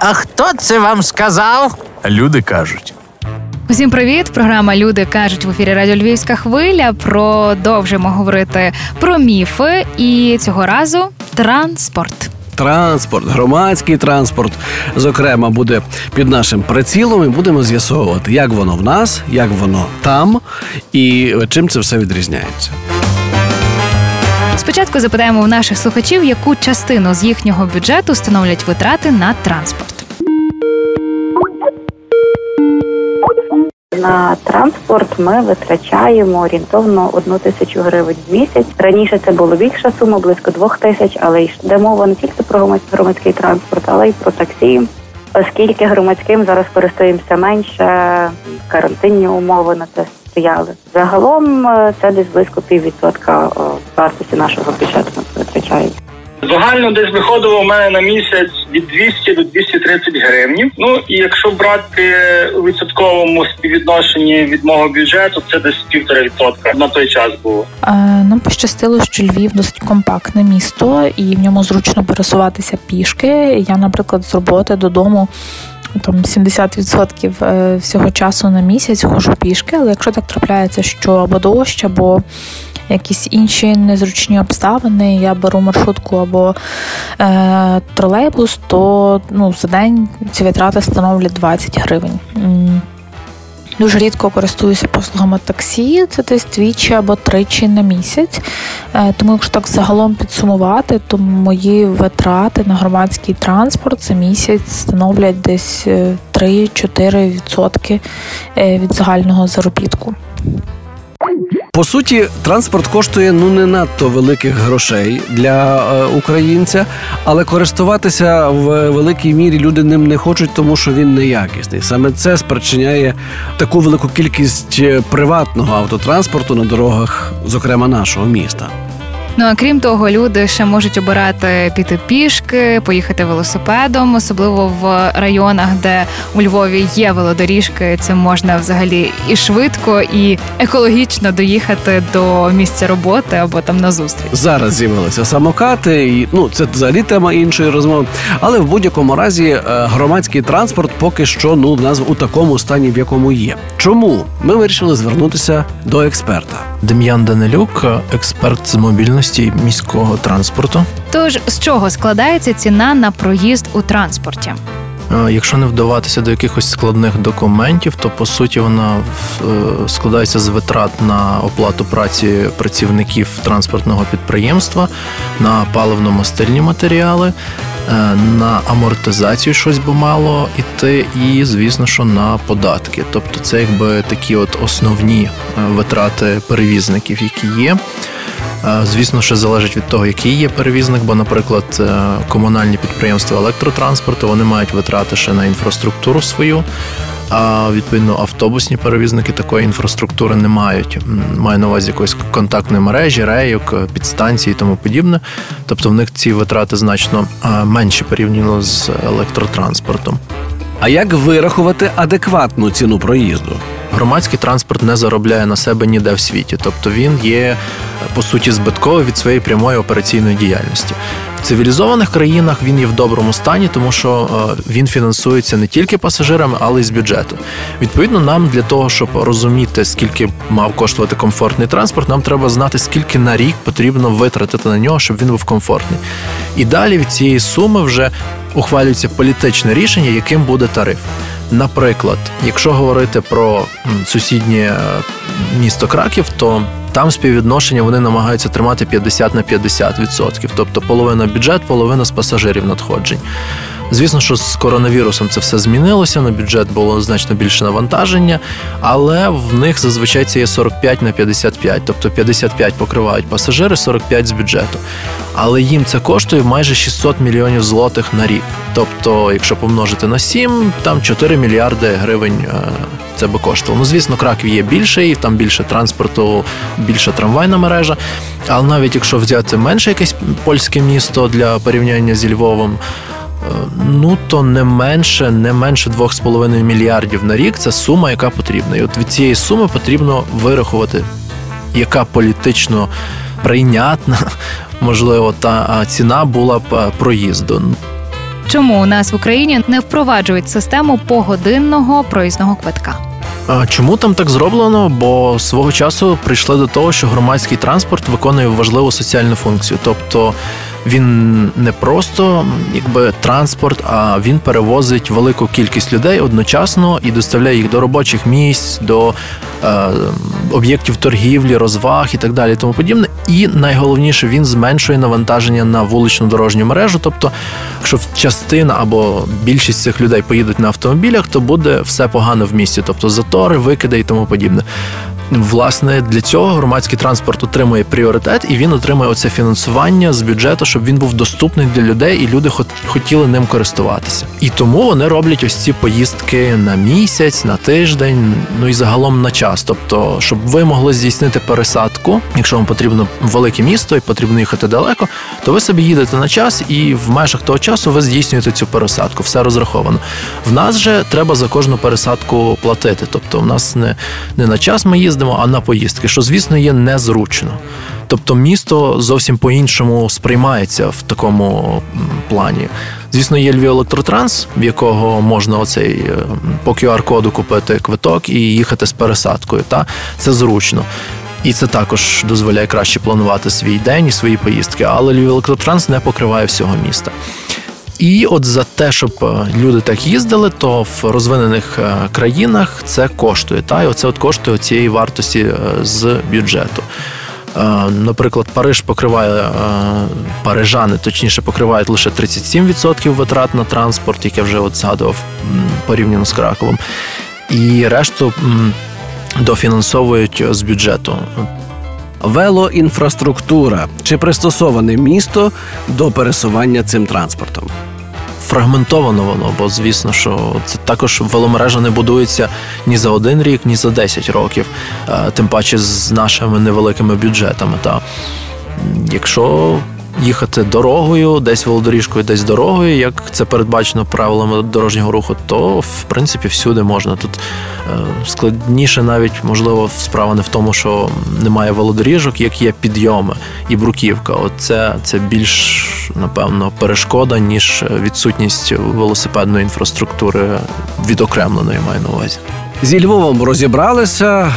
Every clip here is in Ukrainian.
А хто це вам сказав? Люди кажуть. Усім привіт! Програма Люди кажуть в ефірі Радіо Львівська хвиля. Продовжимо говорити про міфи, і цього разу транспорт. Транспорт, громадський транспорт, зокрема, буде під нашим прицілом, і будемо з'ясовувати, як воно в нас, як воно там, і чим це все відрізняється. Спочатку запитаємо у наших слухачів, яку частину з їхнього бюджету становлять витрати на транспорт. На транспорт ми витрачаємо орієнтовно одну тисячу гривень в місяць. Раніше це було більша сума, близько двох тисяч, але йде мова не тільки про громадсь- громадський транспорт, але й про таксі. Оскільки громадським зараз користуємося менше, карантинні умови на це стояли. Загалом е, це десь близько піввідсотка е, вартості нашого бюджету витрачаємо. Загально десь виходило у мене на місяць від 200 до 230 гривень. Ну і якщо брати у відсотковому співвідношенні від мого бюджету, це десь півтора відсотка на той час було. Е, Нам пощастило, що Львів досить компактне місто, і в ньому зручно пересуватися пішки. Я, наприклад, з роботи додому. Там 70% е, всього часу на місяць ходжу пішки, але якщо так трапляється, що або дощ, або якісь інші незручні обставини, я беру маршрутку або е, тролейбус, то ну, за день ці витрати становлять 20 гривень. Дуже рідко користуюся послугами таксі, це десь двічі або тричі на місяць. Е, Тому, якщо так загалом підсумувати, то мої витрати на громадський транспорт за місяць становлять десь е, 3-4% е, від загального заробітку. По суті, транспорт коштує ну не надто великих грошей для е, українця, але користуватися в великій мірі люди ним не хочуть, тому що він неякісний. Саме це спричиняє таку велику кількість е, приватного автотранспорту на дорогах, зокрема нашого міста. Ну а крім того, люди ще можуть обирати піти пішки, поїхати велосипедом, особливо в районах, де у Львові є велодоріжки. Це можна взагалі і швидко, і екологічно доїхати до місця роботи або там на зустріч. Зараз з'явилися самокати, і ну це взагалі тема іншої розмови. Але в будь-якому разі е, громадський транспорт поки що ну в нас у такому стані, в якому є. Чому ми вирішили звернутися до експерта? Дем'ян Данилюк, експерт з мобільності міського транспорту. Тож з чого складається ціна на проїзд у транспорті? Якщо не вдаватися до якихось складних документів, то по суті вона е, складається з витрат на оплату праці працівників транспортного підприємства, на паливно-мастильні матеріали, на амортизацію щось би мало іти, і звісно, що на податки. Тобто, це якби такі от основні е, витрати перевізників, які є. Е, Звісно, що залежить від того, який є перевізник, бо, наприклад, е, комунальні підприємства електротранспорту вони мають витрати ще на інфраструктуру свою. А відповідно автобусні перевізники такої інфраструктури не мають. Маю на увазі якоїсь контактної мережі, рейок, е, підстанції і тому подібне. Тобто в них ці витрати значно е, менші порівняно з електротранспортом. А як вирахувати адекватну ціну проїзду? Громадський транспорт не заробляє на себе ніде в світі, тобто він є по суті збитковий від своєї прямої операційної діяльності. В цивілізованих країнах він є в доброму стані, тому що е, він фінансується не тільки пасажирами, але й з бюджету. Відповідно, нам для того, щоб розуміти, скільки мав коштувати комфортний транспорт, нам треба знати, скільки на рік потрібно витратити на нього, щоб він був комфортний. І далі від цієї суми вже ухвалюється політичне рішення, яким буде тариф. Наприклад, якщо говорити про сусіднє е, місто Краків, то там співвідношення вони намагаються тримати 50 на 50%, тобто половина бюджет, половина з пасажирів надходжень. Звісно, що з коронавірусом це все змінилося. На бюджет було значно більше навантаження, але в них зазвичай це є 45 на 55, тобто 55 покривають пасажири, 45 з бюджету. Але їм це коштує майже 600 мільйонів злотих на рік. Тобто, якщо помножити на 7, там 4 мільярди гривень е, це би коштувало. Ну, звісно, Краків є більший, там більше транспорту, більша трамвайна мережа. Але навіть якщо взяти менше якесь польське місто для порівняння зі Львовом. Ну, то не менше, не менше 2,5 мільярдів на рік це сума, яка потрібна. І от від цієї суми потрібно вирахувати, яка політично прийнятна, можливо, та ціна була б проїзду. чому у нас в Україні не впроваджують систему погодинного проїзного квитка? Чому там так зроблено? Бо свого часу прийшли до того, що громадський транспорт виконує важливу соціальну функцію, тобто він не просто якби транспорт, а він перевозить велику кількість людей одночасно і доставляє їх до робочих місць, до е, об'єктів торгівлі, розваг і так далі, тому подібне. І найголовніше він зменшує навантаження на вуличну дорожню мережу. Тобто, якщо частина або більшість цих людей поїдуть на автомобілях, то буде все погано в місті, тобто затори, викиди і тому подібне. Власне, для цього громадський транспорт отримує пріоритет, і він отримує оце фінансування з бюджету, щоб він був доступний для людей, і люди хотіли ним користуватися. І тому вони роблять ось ці поїздки на місяць, на тиждень, ну і загалом на час. Тобто, щоб ви могли здійснити пересадку, якщо вам потрібно велике місто і потрібно їхати далеко, то ви собі їдете на час, і в межах того часу ви здійснюєте цю пересадку. Все розраховано. В нас же треба за кожну пересадку платити. Тобто, в нас не, не на час ми їздимо їздимо, а на поїздки, що звісно є незручно. Тобто місто зовсім по-іншому сприймається в такому плані. Звісно, є Львів електротранс, в якого можна оцей е, по QR-коду купити квиток і їхати з пересадкою. Та це зручно. І це також дозволяє краще планувати свій день і свої поїздки. Але Львів електротранс не покриває всього міста. І от за те, щоб е, люди так їздили, то в розвинених е, країнах це коштує. Та і оце от коштує цієї вартості е, з бюджету. Наприклад, Париж покриває парижани, точніше покривають лише 37% витрат на транспорт, як я вже от згадував порівняно з Краковом, і решту дофінансовують з бюджету. Велоінфраструктура чи пристосоване місто до пересування цим транспортом фрагментовано воно, бо звісно, що це також веломережа не будується ні за один рік, ні за 10 років, тим паче з нашими невеликими бюджетами. Та якщо їхати дорогою, десь велодоріжкою, десь дорогою, як це передбачено правилами дорожнього руху, то в принципі всюди можна. Тут е, складніше, навіть можливо, справа не в тому, що немає велодоріжок, як є підйоми і бруківка. От це, це більш напевно перешкода, ніж відсутність велосипедної інфраструктури відокремленої маю на увазі. Зі Львовом розібралися.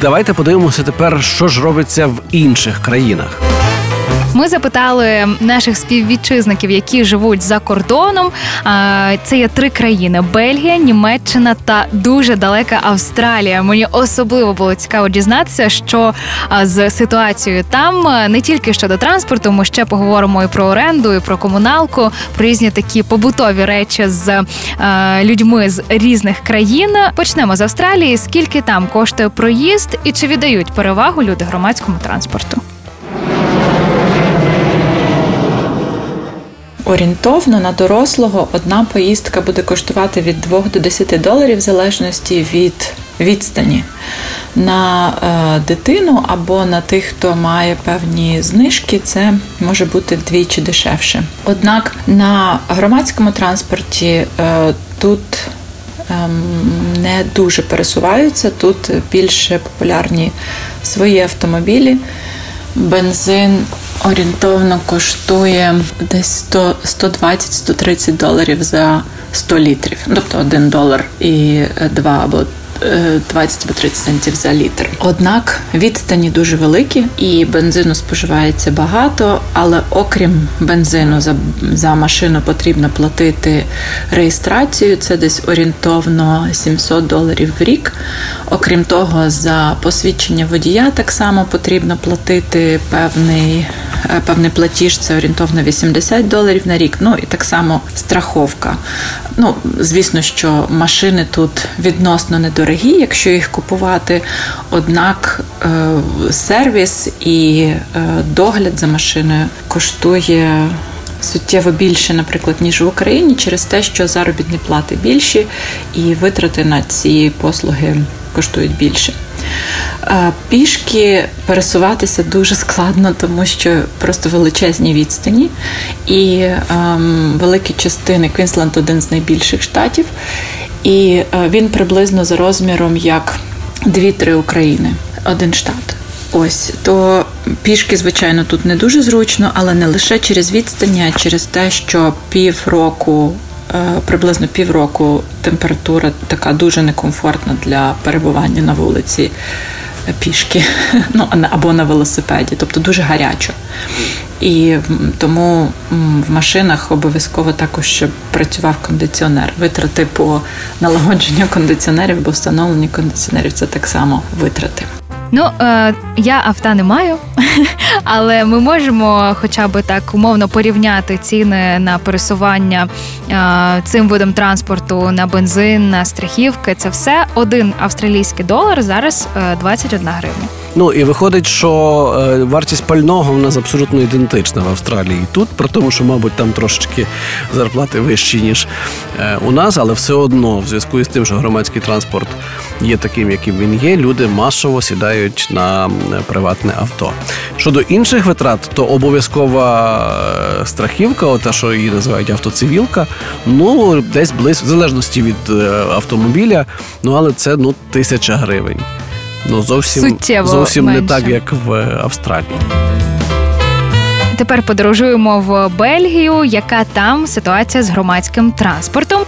Давайте подивимося тепер, що ж робиться в інших країнах. Ми запитали наших співвітчизників, які живуть за кордоном. Це є три країни: Бельгія, Німеччина та дуже далека Австралія. Мені особливо було цікаво дізнатися, що з ситуацією там не тільки щодо транспорту, ми ще поговоримо і про оренду, і про комуналку, про різні такі побутові речі з людьми з різних країн. Почнемо з Австралії. Скільки там коштує проїзд, і чи віддають перевагу люди громадському транспорту? Орієнтовно на дорослого одна поїздка буде коштувати від 2 до 10 доларів в залежності від відстані. На е, дитину або на тих, хто має певні знижки, це може бути вдвічі дешевше. Однак на громадському транспорті е, тут ем, не дуже пересуваються, тут більше популярні свої автомобілі. Бензин орієнтовно коштує десь 120-130 доларів за 100 літрів. Тобто 1 долар і 2 або 20 або 30 центів за літр. Однак відстані дуже великі і бензину споживається багато, але окрім бензину за за машину потрібно платити реєстрацію. Це десь орієнтовно 700 доларів в рік. Окрім того, за посвідчення водія так само потрібно платити певний. Е, певний платіж це орієнтовно 80 доларів на рік. Ну і так само страховка. Ну, звісно, що машини тут відносно недорогі, якщо їх купувати. Однак е, сервіс і е, догляд за машиною коштує. Суттєво більше, наприклад, ніж в Україні, через те, що заробітні плати більші, і витрати на ці послуги коштують більше. Е, пішки пересуватися дуже складно, тому що просто величезні відстані, і ем, великі частини Квінсленд один з найбільших штатів, і е, він приблизно за розміром як дві-три України, один штат. Ось то пішки, звичайно, тут не дуже зручно, але не лише через відстані, а через те, що півроку, е, приблизно півроку температура така дуже некомфортна для перебування на вулиці е, пішки, ну або на велосипеді, тобто дуже гарячо. І тому в машинах обов'язково також щоб працював кондиціонер. Витрати по налагодженню кондиціонерів або встановленню кондиціонерів це так само витрати. Ну е, я авто не маю, але ми можемо, хоча б так умовно порівняти ціни на пересування е, цим видом транспорту на бензин, на страхівки. Це все один австралійський долар зараз е, 21 гривня. Ну і виходить, що е, вартість пального в нас абсолютно ідентична в Австралії і тут, при тому, що, мабуть, там трошечки зарплати вищі, ніж е, у нас, але все одно, в зв'язку з тим, що громадський транспорт є таким, яким він є, люди масово сідають на приватне авто. Щодо інших витрат, то обов'язкова е, страхівка, ота, що її називають автоцивілка, ну десь близько в залежності від автомобіля, ну але це ну тисяча гривень. Ну зовсім Суттєво зовсім менше. не так, як в Австралії. Тепер подорожуємо в Бельгію. Яка там ситуація з громадським транспортом?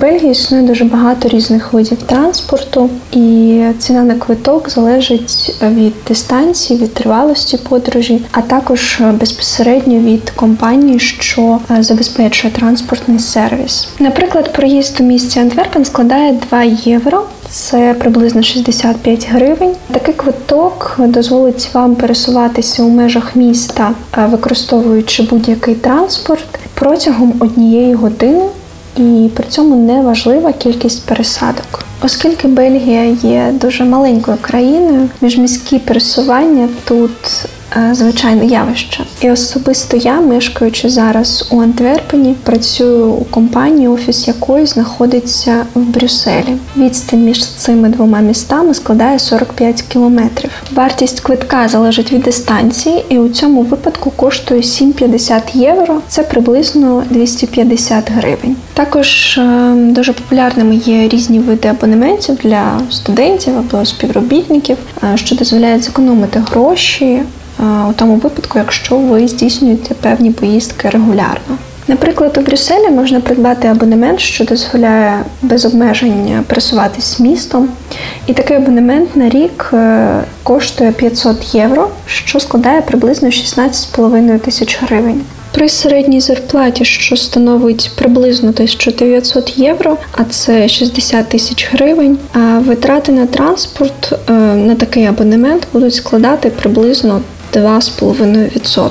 Бельгії існує дуже багато різних видів транспорту, і ціна на квиток залежить від дистанції, від тривалості подорожі, а також безпосередньо від компанії, що е, забезпечує транспортний сервіс. Наприклад, проїзд у місті Антверпен складає 2 євро. Це приблизно 65 гривень. Такий квиток дозволить вам пересуватися у межах міста, е, використовуючи будь-який транспорт протягом однієї години і при цьому не важлива кількість пересадок. Оскільки Бельгія є дуже маленькою країною, міжміські пересування тут звичайне явище. І особисто я, мешкаючи зараз у Антверпені, працюю у компанії, офіс якої знаходиться в Брюсселі. Відстань між цими двома містами складає 45 кілометрів. Вартість квитка залежить від дистанції, і у цьому випадку коштує 7,50 євро. Це приблизно 250 гривень. Також е, дуже популярними є різні види абонементів для студентів або співробітників, е, що дозволяють зекономити гроші е, у тому випадку, якщо ви здійснюєте певні поїздки регулярно. Наприклад, у Брюсселі можна придбати абонемент, що дозволяє без обмежень пересуватись містом. І такий абонемент на рік коштує 500 євро, що складає приблизно 16,5 тисяч гривень. При середній зарплаті, що становить приблизно 1900 євро, а це 60 тисяч гривень. А витрати на транспорт на такий абонемент будуть складати приблизно 2,5%.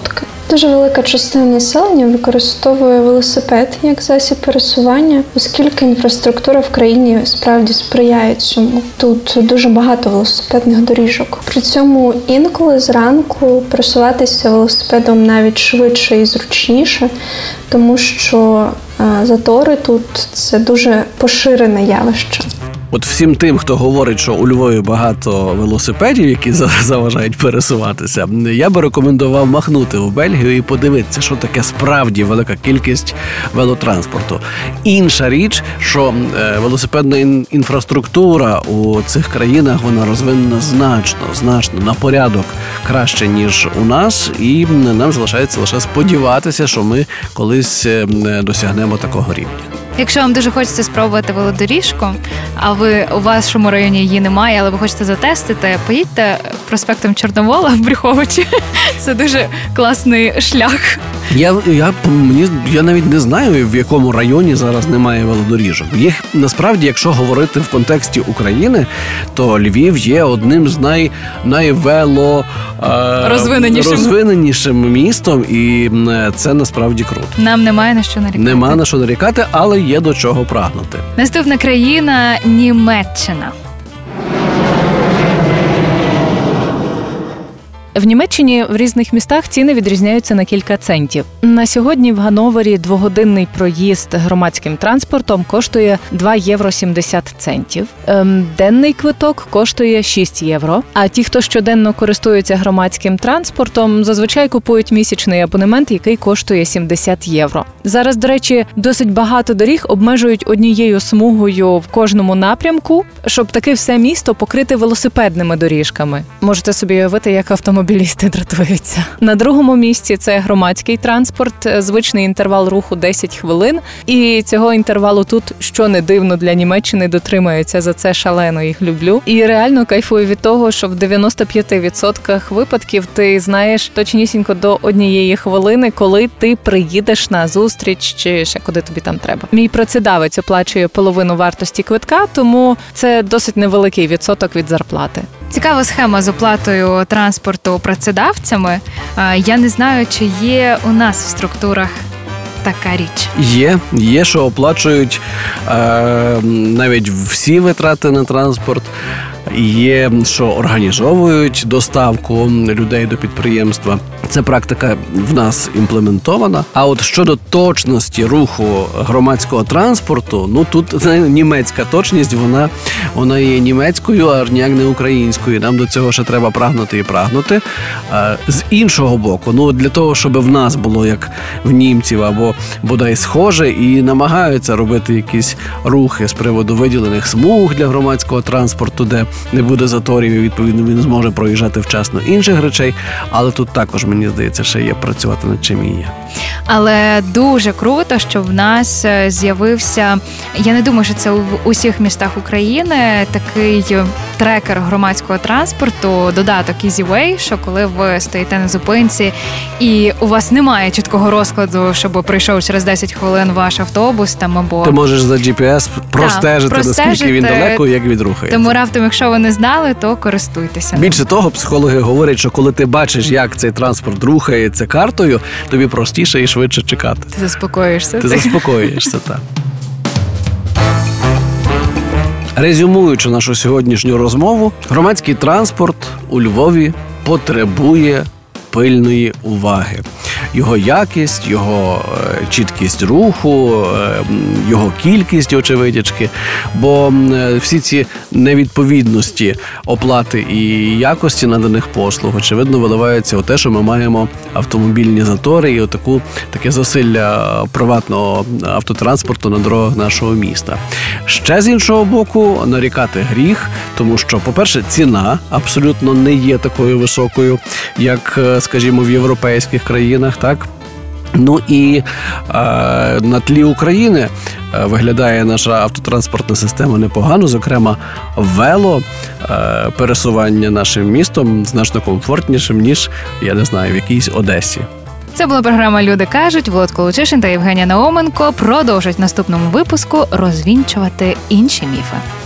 Дуже велика частина населення використовує велосипед як засіб пересування, оскільки інфраструктура в країні справді сприяє цьому. Тут дуже багато велосипедних доріжок. При цьому інколи зранку пересуватися велосипедом навіть швидше і зручніше, тому що затори тут це дуже поширене явище. От всім тим, хто говорить, що у Львові багато велосипедів, які заважають пересуватися, я би рекомендував махнути у Бельгію і подивитися, що таке справді велика кількість велотранспорту. Інша річ, що велосипедна інфраструктура у цих країнах вона розвинена значно, значно на порядок краще ніж у нас, і нам залишається лише сподіватися, що ми колись досягнемо такого рівня. Якщо вам дуже хочеться спробувати велодоріжку, а ви у вашому районі її немає, але ви хочете затестити, поїдьте проспектом Чорновола в Брюховичі. Це дуже класний шлях. Я я мені я навіть не знаю, в якому районі зараз немає велодоріжок. Їх насправді, якщо говорити в контексті України, то Львів є одним з най, найвело е, розвиненішим. розвиненішим містом, і це насправді круто. Нам немає на що нарікати. Нема на що нарікати, але є до чого прагнути. Наступна країна Німеччина. В Німеччині в різних містах ціни відрізняються на кілька центів. На сьогодні в Гановері двогодинний проїзд громадським транспортом коштує 2 євро 70 центів. Ем, денний квиток коштує 6 євро. А ті, хто щоденно користуються громадським транспортом, зазвичай купують місячний абонемент, який коштує 70 євро. Зараз, до речі, досить багато доріг обмежують однією смугою в кожному напрямку, щоб таки все місто покрити велосипедними доріжками. Можете собі уявити, як автомобілісти дратуються. На другому місці це громадський транспорт, е, звичний інтервал руху 10 хвилин. І цього інтервалу тут, що не дивно для Німеччини, дотримаються за це шалено їх люблю. І реально кайфую від того, що в 95% випадків ти знаєш точнісінько до однієї хвилини, коли ти приїдеш на зустріч чи ще куди тобі там треба. Мій працедавець оплачує половину вартості квитка, тому це досить невеликий відсоток від зарплати. Цікава схема з оплатою транспорту працедавцями. Я не знаю, чи є у нас в структурах така річ. Є, є, що оплачують е, навіть всі витрати на транспорт. Є, що організовують доставку людей до підприємства. Це практика в нас імплементована. А от щодо точності руху громадського транспорту, ну тут німецька точність, вона, вона є німецькою, а ніяк не українською. Нам до цього ще треба прагнути і прагнути. З іншого боку, ну для того, щоб в нас було як в німців або бодай схоже, і намагаються робити якісь рухи з приводу виділених смуг для громадського транспорту, де не буде заторів, і відповідно він зможе проїжджати вчасно інших речей. Але тут також мені здається, ще є працювати над чим і є. Але дуже круто, що в нас е, з'явився. Я не думаю, що це в усіх містах України такий трекер громадського транспорту, додаток EasyWay, що коли ви стоїте на зупинці і у вас немає чіткого розкладу, щоб прийшов через 10 хвилин ваш автобус там або Ти можеш за GPS простежити, простежити. наскільки він далеко і як він рухається. тому раптом, якщо ви не знали, то користуйтеся. Більше того, психологи говорять, що коли ти бачиш, як цей транспорт рухається картою, тобі простіше і швидше чекати. Ти заспокоїшся. Ти заспокоюєшся так. Резюмуючи нашу сьогоднішню розмову, громадський транспорт у Львові потребує пильної уваги. Його якість, його е, чіткість руху, е, його кількість, очевидячки. Бо е, всі ці невідповідності оплати і якості наданих послуг, очевидно, виливаються у те, що ми маємо автомобільні затори і отаку таке засилля приватного автотранспорту на дорогах нашого міста. Ще з іншого боку, нарікати гріх, тому що, по-перше, ціна абсолютно не є такою високою, як, е, скажімо, в європейських країнах, так. Ну і е, на тлі України е, виглядає наша автотранспортна система непогано. Зокрема, вело е, пересування нашим містом значно комфортнішим, ніж я не знаю, в якійсь Одесі. Це була програма Люди кажуть. Володь Колочишин та Євгенія Науменко продовжать наступному випуску розвінчувати інші міфи.